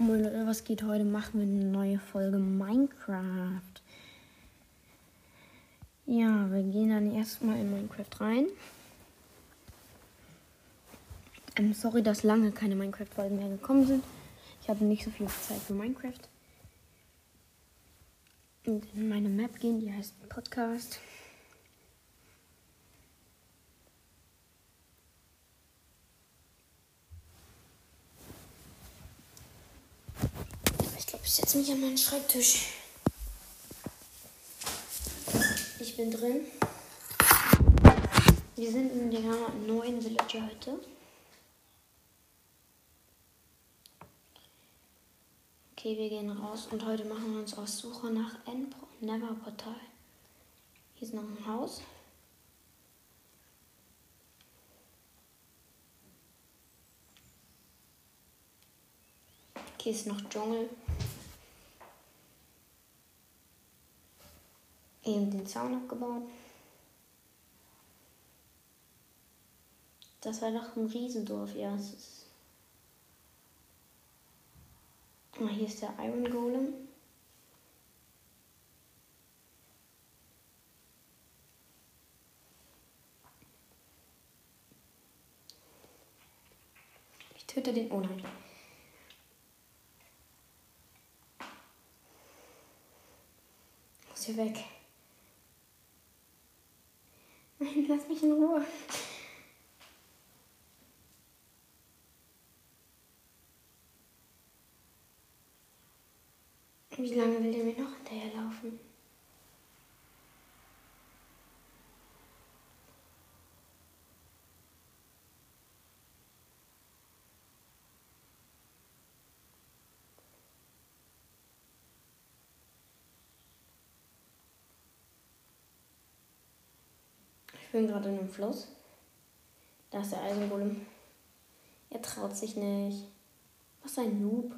Leute, was geht heute? Machen wir eine neue Folge Minecraft. Ja, wir gehen dann erstmal in Minecraft rein. Ähm, sorry, dass lange keine Minecraft-Folgen mehr gekommen sind. Ich hatte nicht so viel Zeit für Minecraft. Und in meine Map gehen, die heißt Podcast. Ich setze mich an meinen Schreibtisch. Ich bin drin. Wir sind in der neuen Villager heute. Okay, wir gehen raus und heute machen wir uns auf Suche nach Never Portal. Hier ist noch ein Haus. Hier ist noch Dschungel. Eben den Zaun abgebaut. Das war doch ein Riesendorf, ja. Es ist hier ist der Iron Golem. Ich töte den. Oh nein. Muss hier weg. Nein, lass mich in Ruhe. Wie lange will der mir noch hinterherlaufen? Ich bin gerade in einem Fluss. Da ist der Eisengolem. Er traut sich nicht. Was ein Noob.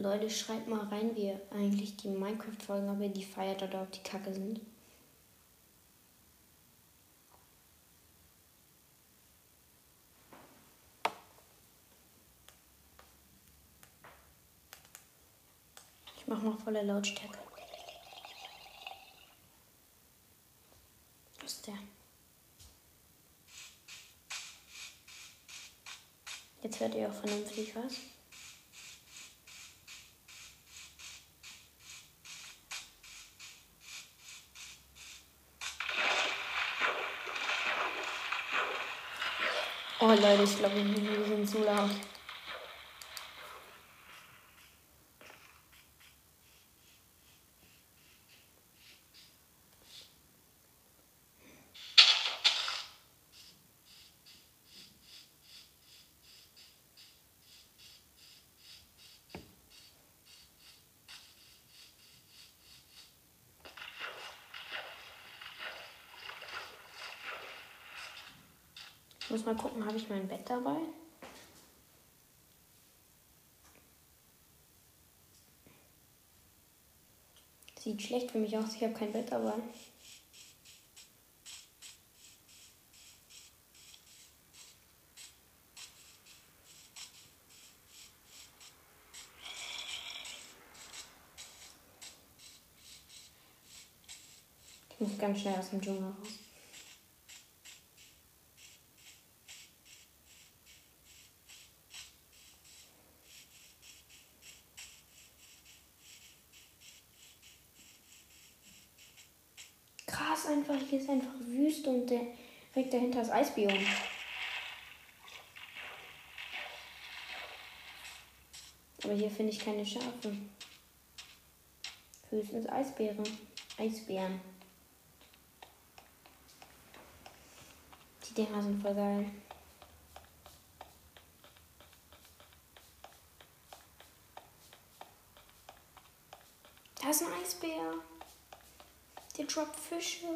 Leute, schreibt mal rein, wie eigentlich die Minecraft-Folgen, ob ihr die feiert oder ob die kacke sind. Ich mach mal volle Lautstärke. Was ist der? Jetzt hört ihr auch vernünftig was. Oh Leute, ich glaube, wir sind zu laut. Ich muss mal gucken, habe ich mein Bett dabei? Sieht schlecht für mich aus, ich habe kein Bett dabei. Ich muss ganz schnell aus dem Dschungel raus. Krass einfach, hier ist einfach Wüste und der, direkt dahinter ist Eisbiom. Aber hier finde ich keine Schafe. Höchstens Eisbären. Eisbären. Die Dinger sind voll geil. Hier droppt Fische.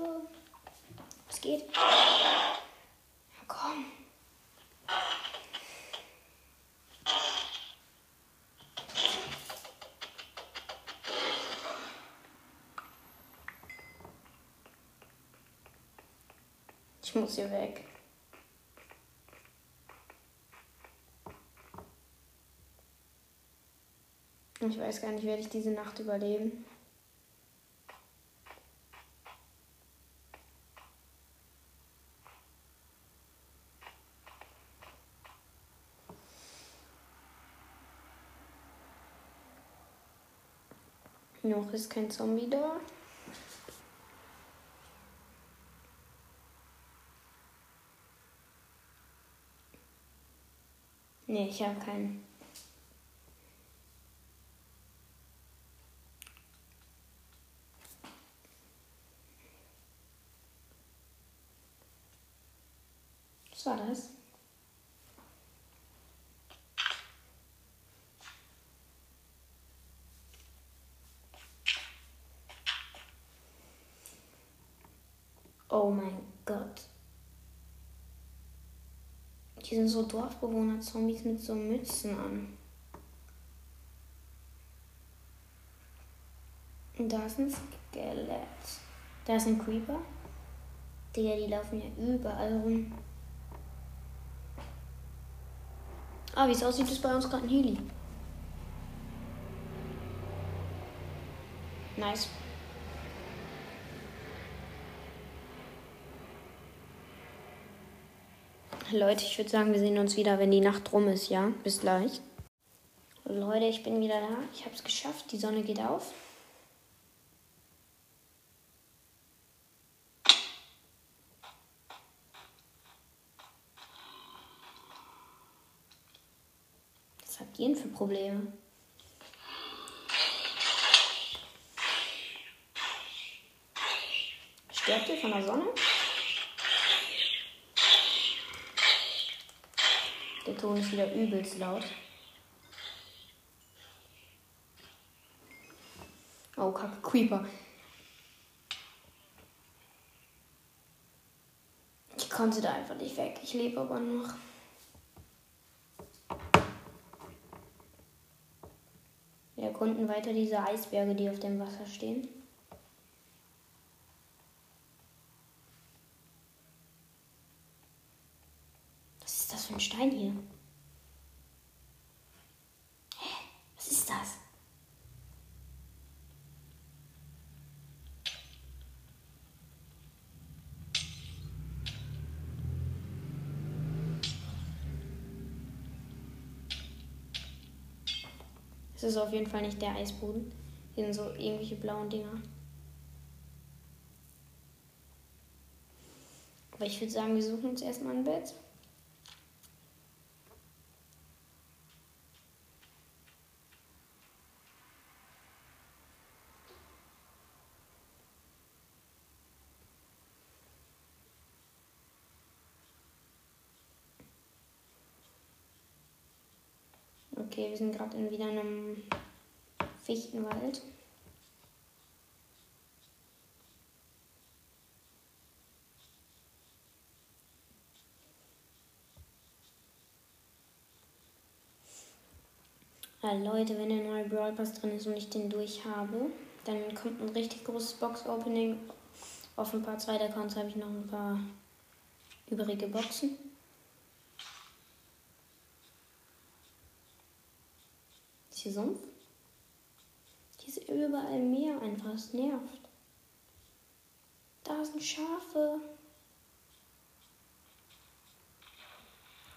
Was geht? Ja, komm. Ich muss hier weg. Ich weiß gar nicht, werde ich diese Nacht überleben. Ist kein Zombie da. Nee, ich habe keinen. Was war? Oh mein Gott. Die sind so Dorfbewohner-Zombies mit so Mützen an. Und da ist ein Skelett. Da ist ein Creeper. Digga, die laufen ja überall rum. Ah, wie es aussieht, ist bei uns gerade ein Heli. Nice. Leute, ich würde sagen, wir sehen uns wieder, wenn die Nacht rum ist, ja? Bis gleich. Leute, ich bin wieder da. Ich habe es geschafft. Die Sonne geht auf. Was habt ihr denn für Probleme? Sterbt ihr von der Sonne? Der Ton ist wieder übelst laut. Oh, Kacke, Creeper. Ich konnte da einfach nicht weg. Ich lebe aber noch. Wir erkunden weiter diese Eisberge, die auf dem Wasser stehen. Was ist das für ein Stein hier? Hä? Was ist das? Es ist auf jeden Fall nicht der Eisboden. Hier sind so irgendwelche blauen Dinger. Aber ich würde sagen, wir suchen uns erstmal ein Bett. Okay, wir sind gerade in wieder in einem Fichtenwald. Leute, wenn der neue Brawl Pass drin ist und ich den durch habe, dann kommt ein richtig großes Box-Opening. Auf ein paar zweiter Accounts habe ich noch ein paar übrige Boxen. Hier Sumpf? Hier ist überall Meer einfach, es nervt. Da sind Schafe.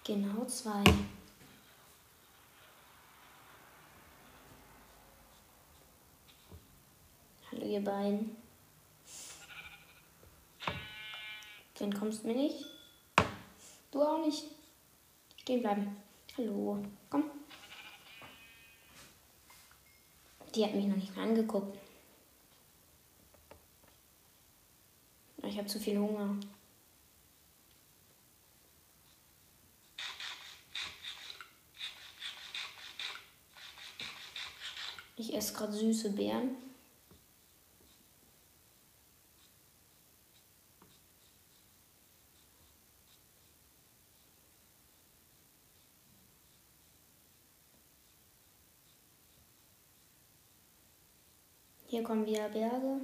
Genau zwei. Hallo ihr beiden. Du entkommst mir nicht. Du auch nicht. Stehen bleiben. Hallo. Komm. Die hat mich noch nicht mal angeguckt. Ich habe zu viel Hunger. Ich esse gerade süße Beeren. Hier kommen wieder Berge.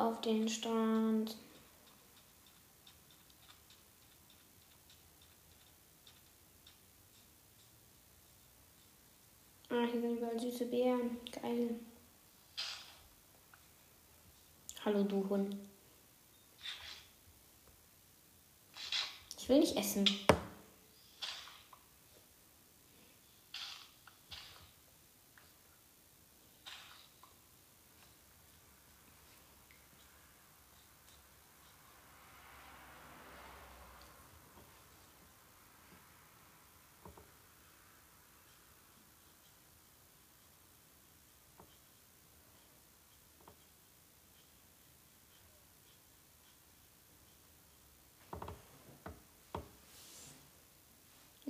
Auf den Strand. Ah, hier sind überall süße Beeren. Geil. Hallo, du Hund. Ich will nicht essen.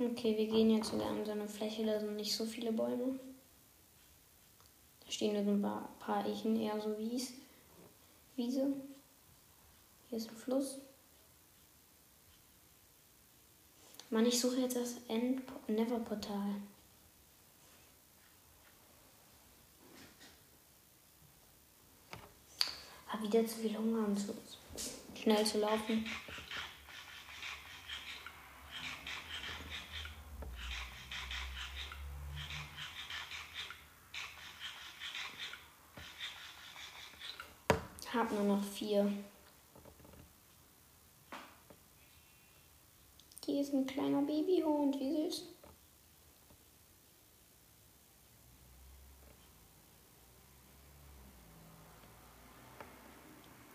Okay, wir gehen jetzt wieder an so eine Fläche, da sind nicht so viele Bäume. Da stehen nur so ein paar, Echen, eher so Wies, Wiese. Hier ist ein Fluss. Mann, ich suche jetzt das End Never Portal. Hab wieder zu viel Hunger und zu schnell zu laufen. Hab nur noch vier. Hier ist ein kleiner Babyhund, wie süß.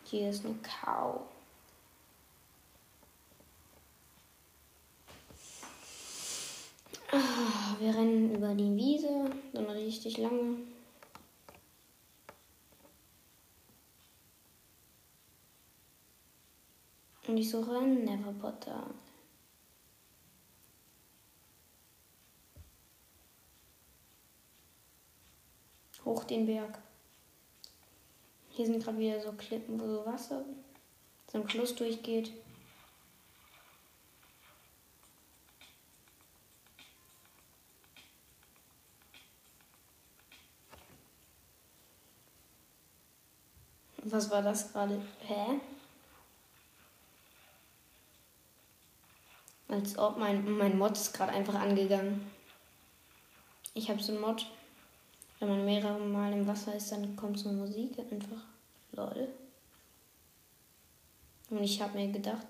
Hier ist eine Kau. Ah, wir rennen über die Wiese, dann richtig lange. Und ich suche Never Potter. Hoch den Berg. Hier sind gerade wieder so Klippen, wo so Wasser ein Fluss durchgeht. Was war das gerade? Hä? Als ob mein, mein Mod ist gerade einfach angegangen. Ich habe so einen Mod, wenn man mehrere Mal im Wasser ist, dann kommt so Musik einfach. Lol. Und ich habe mir gedacht,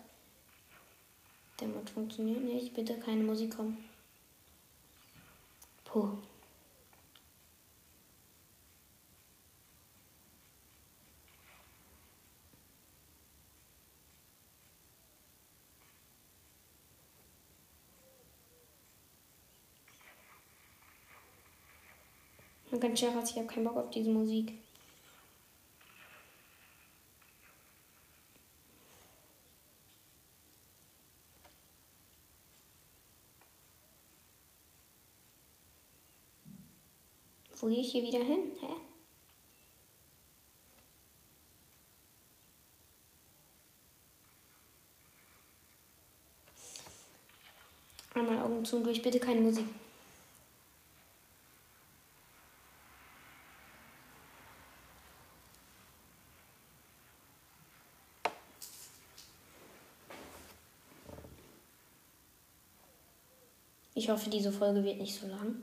der Mod funktioniert nicht, bitte keine Musik kommen. Puh. Und ganz Scherz, ich habe keinen Bock auf diese Musik. Wo gehe ich hier wieder hin? Hä? Einmal Augen zu und durch, bitte keine Musik. Ich hoffe, diese Folge wird nicht so lang.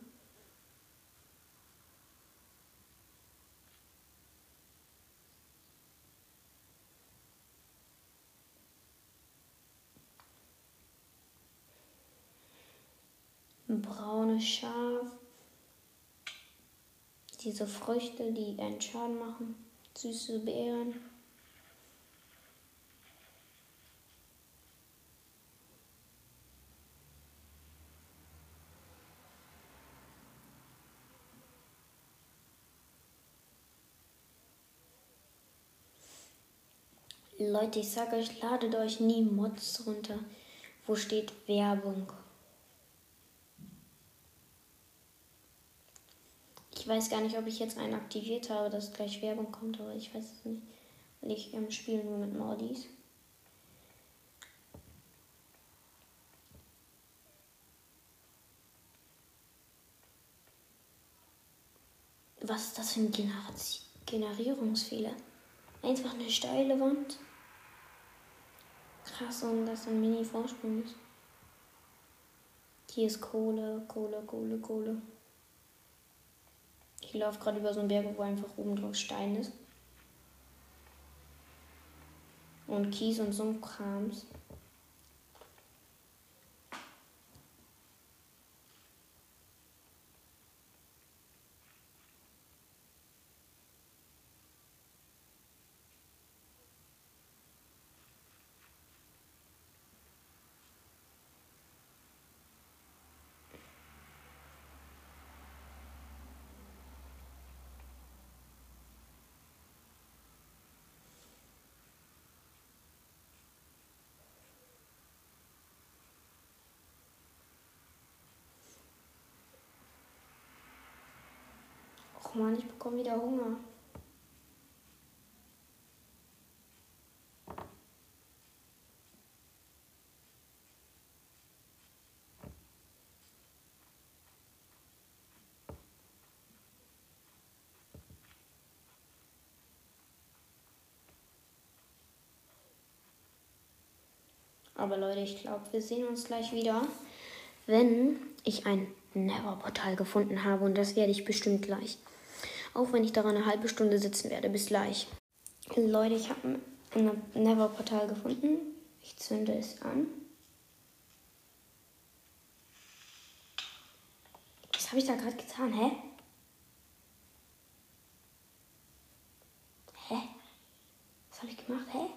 Ein braunes Schaf. Diese Früchte, die einen Schaden machen. Süße Beeren. Leute, ich sage euch, ladet euch nie Mods runter, wo steht Werbung. Ich weiß gar nicht, ob ich jetzt einen aktiviert habe, dass gleich Werbung kommt, aber ich weiß es nicht. Weil ich ähm, spiele nur mit Mordis. Was ist das für ein Generierungsfehler? Einfach eine steile Wand. Krass, und dass ein Mini-Vorsprung ist. Hier ist Kohle, Kohle, Kohle, Kohle. Ich laufe gerade über so einen Berg, wo einfach oben drauf Stein ist. Und Kies und so Och ich bekomme wieder Hunger. Aber Leute, ich glaube, wir sehen uns gleich wieder, wenn ich ein Never-Portal gefunden habe. Und das werde ich bestimmt gleich. Auch wenn ich daran eine halbe Stunde sitzen werde. Bis gleich. Leute, ich habe ein Never-Portal gefunden. Ich zünde es an. Was habe ich da gerade getan? Hä? Hä? Was habe ich gemacht? Hä?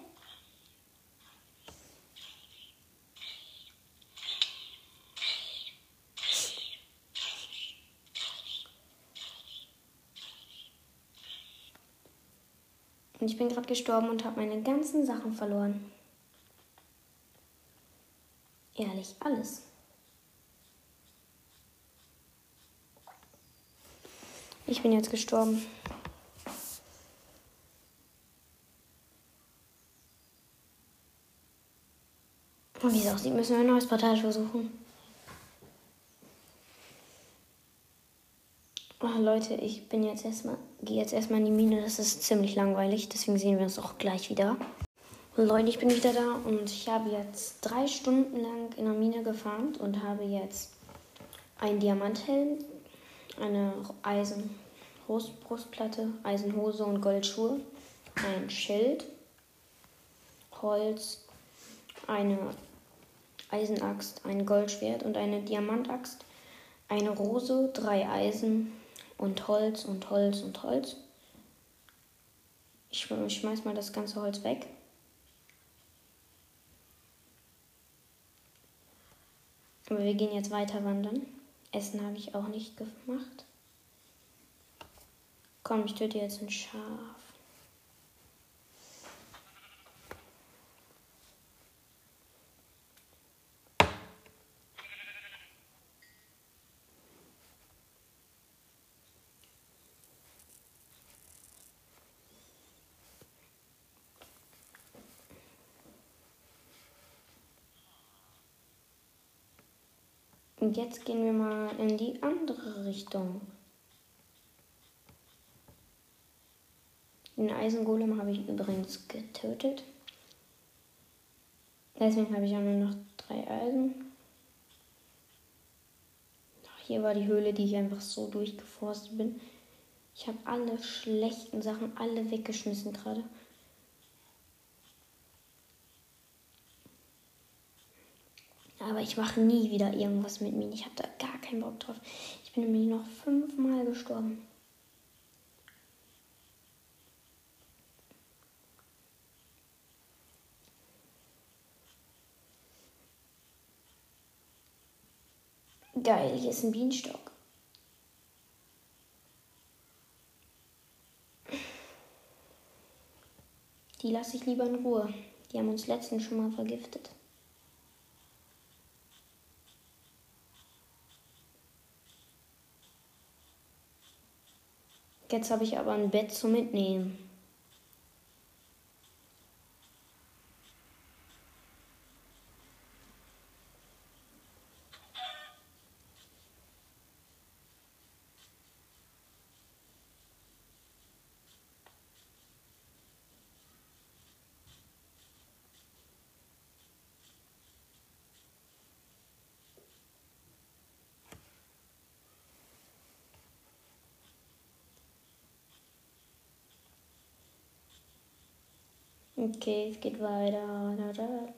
Und ich bin gerade gestorben und habe meine ganzen Sachen verloren. Ehrlich, alles. Ich bin jetzt gestorben. Und wie es aussieht, müssen wir ein neues Portal versuchen. Oh, Leute, ich bin jetzt erstmal, gehe jetzt erstmal in die Mine. Das ist ziemlich langweilig, deswegen sehen wir uns auch gleich wieder. Leute, ich bin wieder da und ich habe jetzt drei Stunden lang in der Mine gefarmt und habe jetzt einen Diamanthelm, eine Eisenbrustplatte, Eisenhose und Goldschuhe, ein Schild, Holz, eine Eisenaxt, ein Goldschwert und eine Diamantaxt, eine Rose, drei Eisen, und Holz und Holz und Holz. Ich, schmeiß mal das ganze Holz weg. Aber wir gehen jetzt weiter wandern. Essen habe ich auch nicht gemacht. Komm, ich töte jetzt ein Schaf. Und jetzt gehen wir mal in die andere Richtung. Den Eisengolem habe ich übrigens getötet. Deswegen habe ich auch nur noch drei Eisen. Hier war die Höhle, die ich einfach so durchgeforstet bin. Ich habe alle schlechten Sachen alle weggeschmissen gerade. Aber ich mache nie wieder irgendwas mit mir. Ich habe da gar keinen Bock drauf. Ich bin nämlich noch fünfmal gestorben. Geil, hier ist ein Bienenstock. Die lasse ich lieber in Ruhe. Die haben uns letztens schon mal vergiftet. Jetzt habe ich aber ein Bett zum Mitnehmen. Okay, es geht weiter.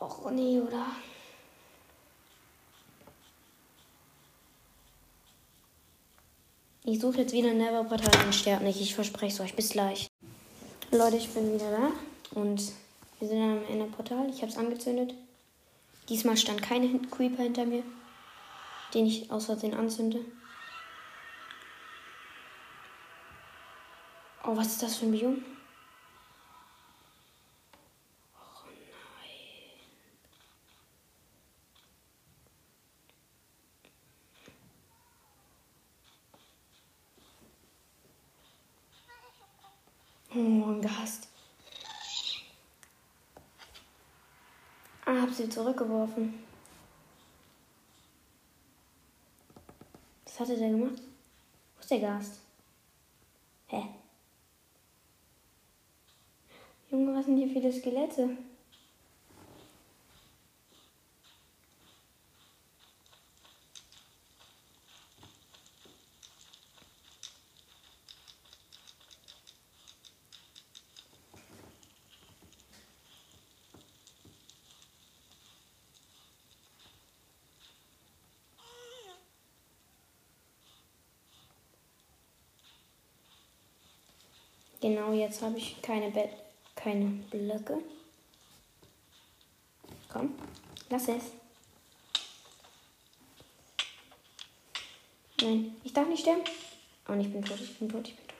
Och nee, oder? Ich suche jetzt wieder Never Portal und sterbe nicht. Ich verspreche es euch. Bis gleich. Leute, ich bin wieder da. Und wir sind am Ende Portal. Ich habe es angezündet. Diesmal stand keine Creeper hinter mir, den ich aus Versehen anzünde. Oh, was ist das für ein Biom? Oh, gehasst. Ah, hab sie zurückgeworfen. Was hat er denn gemacht? Wo ist der Gast? Hä? Junge, was sind hier viele Skelette? Genau, jetzt habe ich keine keine Blöcke. Komm, lass es. Nein, ich darf nicht sterben. Oh, ich bin tot, ich bin tot, ich bin tot.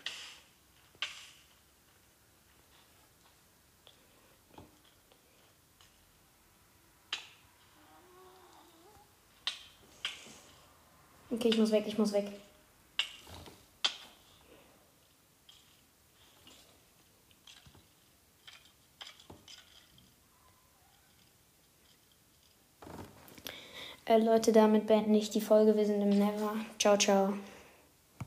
Okay, ich muss weg, ich muss weg. Leute, damit beende ich die Folge. Wir sind im Never. Ciao, ciao.